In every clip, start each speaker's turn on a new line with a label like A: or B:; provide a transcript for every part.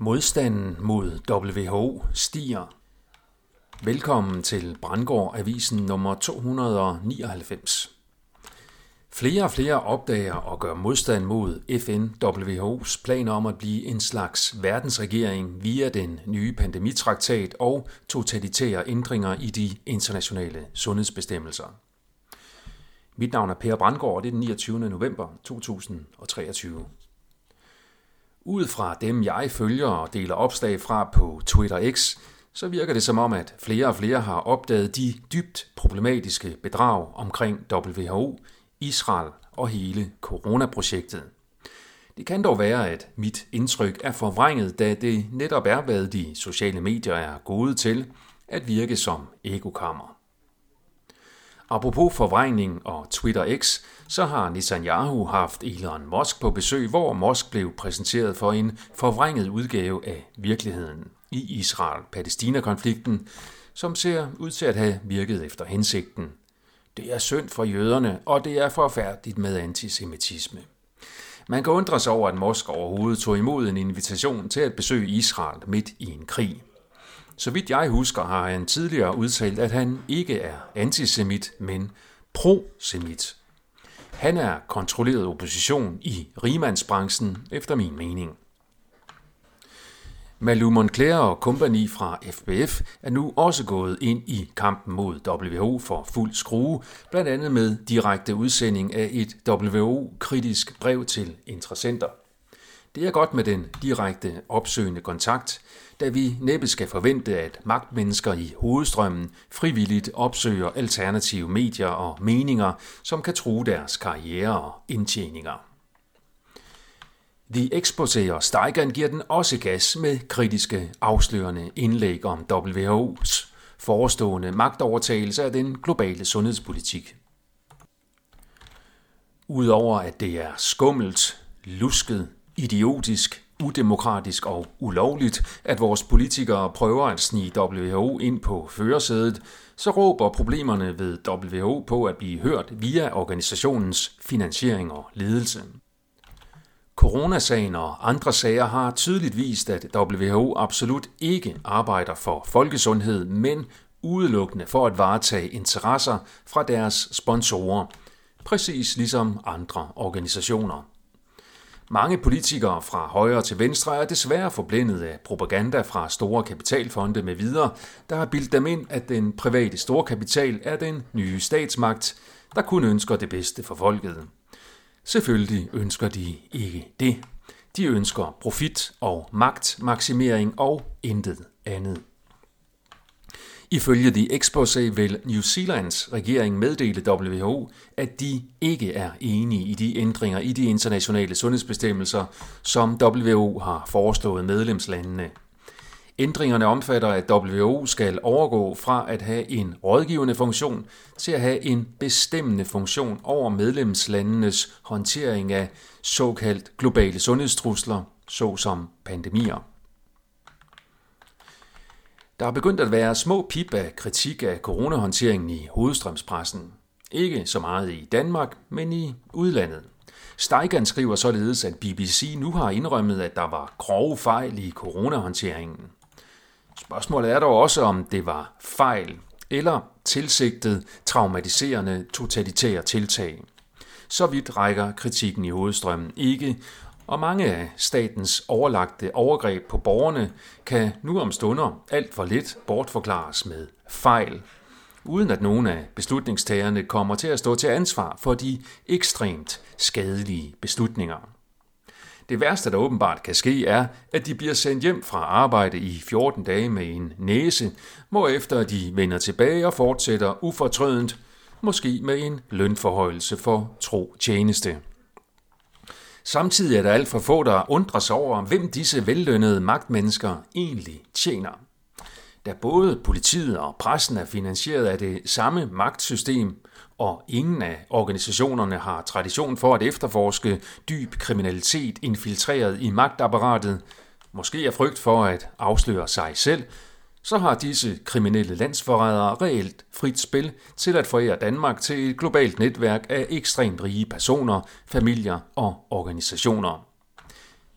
A: Modstanden mod WHO stiger. Velkommen til Brandgård Avisen nummer 299. Flere og flere opdager og gør modstand mod FN-WHO's planer om at blive en slags verdensregering via den nye pandemitraktat og totalitære ændringer i de internationale sundhedsbestemmelser. Mit navn er Per Brandgård, og det er den 29. november 2023. Ud fra dem, jeg følger og deler opslag fra på Twitter X, så virker det som om, at flere og flere har opdaget de dybt problematiske bedrag omkring WHO, Israel og hele coronaprojektet. Det kan dog være, at mit indtryk er forvrænget, da det netop er, hvad de sociale medier er gode til, at virke som ekokammer. Apropos forvrængning og Twitter X, så har Netanyahu haft Elon Musk på besøg, hvor Musk blev præsenteret for en forvrænget udgave af virkeligheden i Israel-Palæstina-konflikten, som ser ud til at have virket efter hensigten. Det er synd for jøderne, og det er forfærdeligt med antisemitisme. Man kan undre sig over, at Musk overhovedet tog imod en invitation til at besøge Israel midt i en krig. Så vidt jeg husker, har han tidligere udtalt, at han ikke er antisemit, men prosemit. Han er kontrolleret opposition i rimandsbranchen, efter min mening. Malou Moncler og kompagni fra FBF er nu også gået ind i kampen mod WHO for fuld skrue, blandt andet med direkte udsending af et WHO-kritisk brev til interessenter. Det er godt med den direkte opsøgende kontakt, da vi næppe skal forvente, at magtmennesker i hovedstrømmen frivilligt opsøger alternative medier og meninger, som kan true deres karriere og indtjeninger. The Exposé og Steigern giver den også gas med kritiske afslørende indlæg om WHO's forestående magtovertagelse af den globale sundhedspolitik. Udover at det er skummelt, lusket, idiotisk, udemokratisk og ulovligt, at vores politikere prøver at snige WHO ind på førersædet, så råber problemerne ved WHO på at blive hørt via organisationens finansiering og ledelse. Coronasagen og andre sager har tydeligt vist, at WHO absolut ikke arbejder for folkesundhed, men udelukkende for at varetage interesser fra deres sponsorer, præcis ligesom andre organisationer. Mange politikere fra højre til venstre er desværre forblændet af propaganda fra store kapitalfonde med videre, der har bildt dem ind, at den private storkapital er den nye statsmagt, der kun ønsker det bedste for folket. Selvfølgelig ønsker de ikke det. De ønsker profit og magtmaksimering og intet andet. Ifølge de Exposé vil New Zealands regering meddele WHO, at de ikke er enige i de ændringer i de internationale sundhedsbestemmelser, som WHO har foreslået medlemslandene. Ændringerne omfatter, at WHO skal overgå fra at have en rådgivende funktion til at have en bestemmende funktion over medlemslandenes håndtering af såkaldt globale sundhedstrusler, såsom pandemier. Der er begyndt at være små pip af kritik af coronahåndteringen i hovedstrømspressen. Ikke så meget i Danmark, men i udlandet. Steigan skriver således, at BBC nu har indrømmet, at der var grove fejl i coronahåndteringen. Spørgsmålet er dog også, om det var fejl eller tilsigtet traumatiserende totalitære tiltag. Så vidt rækker kritikken i hovedstrømmen ikke, og mange af statens overlagte overgreb på borgerne kan nu om stunder alt for lidt bortforklares med fejl, uden at nogen af beslutningstagerne kommer til at stå til ansvar for de ekstremt skadelige beslutninger. Det værste, der åbenbart kan ske, er, at de bliver sendt hjem fra arbejde i 14 dage med en næse, hvorefter de vender tilbage og fortsætter ufortrødent, måske med en lønforhøjelse for tro tjeneste. Samtidig er der alt for få, der undrer sig over, hvem disse vellønnede magtmennesker egentlig tjener. Da både politiet og pressen er finansieret af det samme magtsystem, og ingen af organisationerne har tradition for at efterforske dyb kriminalitet infiltreret i magtapparatet, måske er frygt for at afsløre sig selv, så har disse kriminelle landsforrædere reelt frit spil til at forære Danmark til et globalt netværk af ekstremt rige personer, familier og organisationer.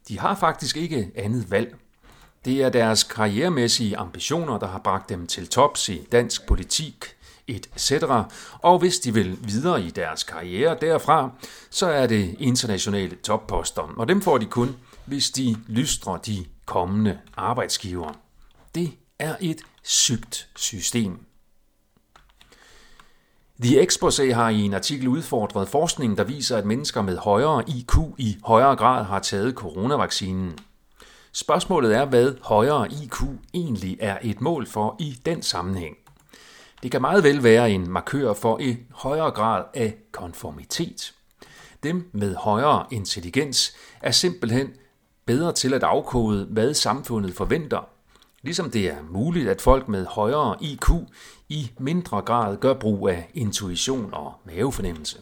A: De har faktisk ikke andet valg. Det er deres karrieremæssige ambitioner, der har bragt dem til tops i dansk politik, etc. Og hvis de vil videre i deres karriere derfra, så er det internationale topposter, og dem får de kun, hvis de lystrer de kommende arbejdsgiver. Det er et sygt system. The Exposé har i en artikel udfordret forskning, der viser, at mennesker med højere IQ i højere grad har taget coronavaccinen. Spørgsmålet er, hvad højere IQ egentlig er et mål for i den sammenhæng. Det kan meget vel være en markør for en højere grad af konformitet. Dem med højere intelligens er simpelthen bedre til at afkode, hvad samfundet forventer, ligesom det er muligt, at folk med højere IQ i mindre grad gør brug af intuition og mavefornemmelse.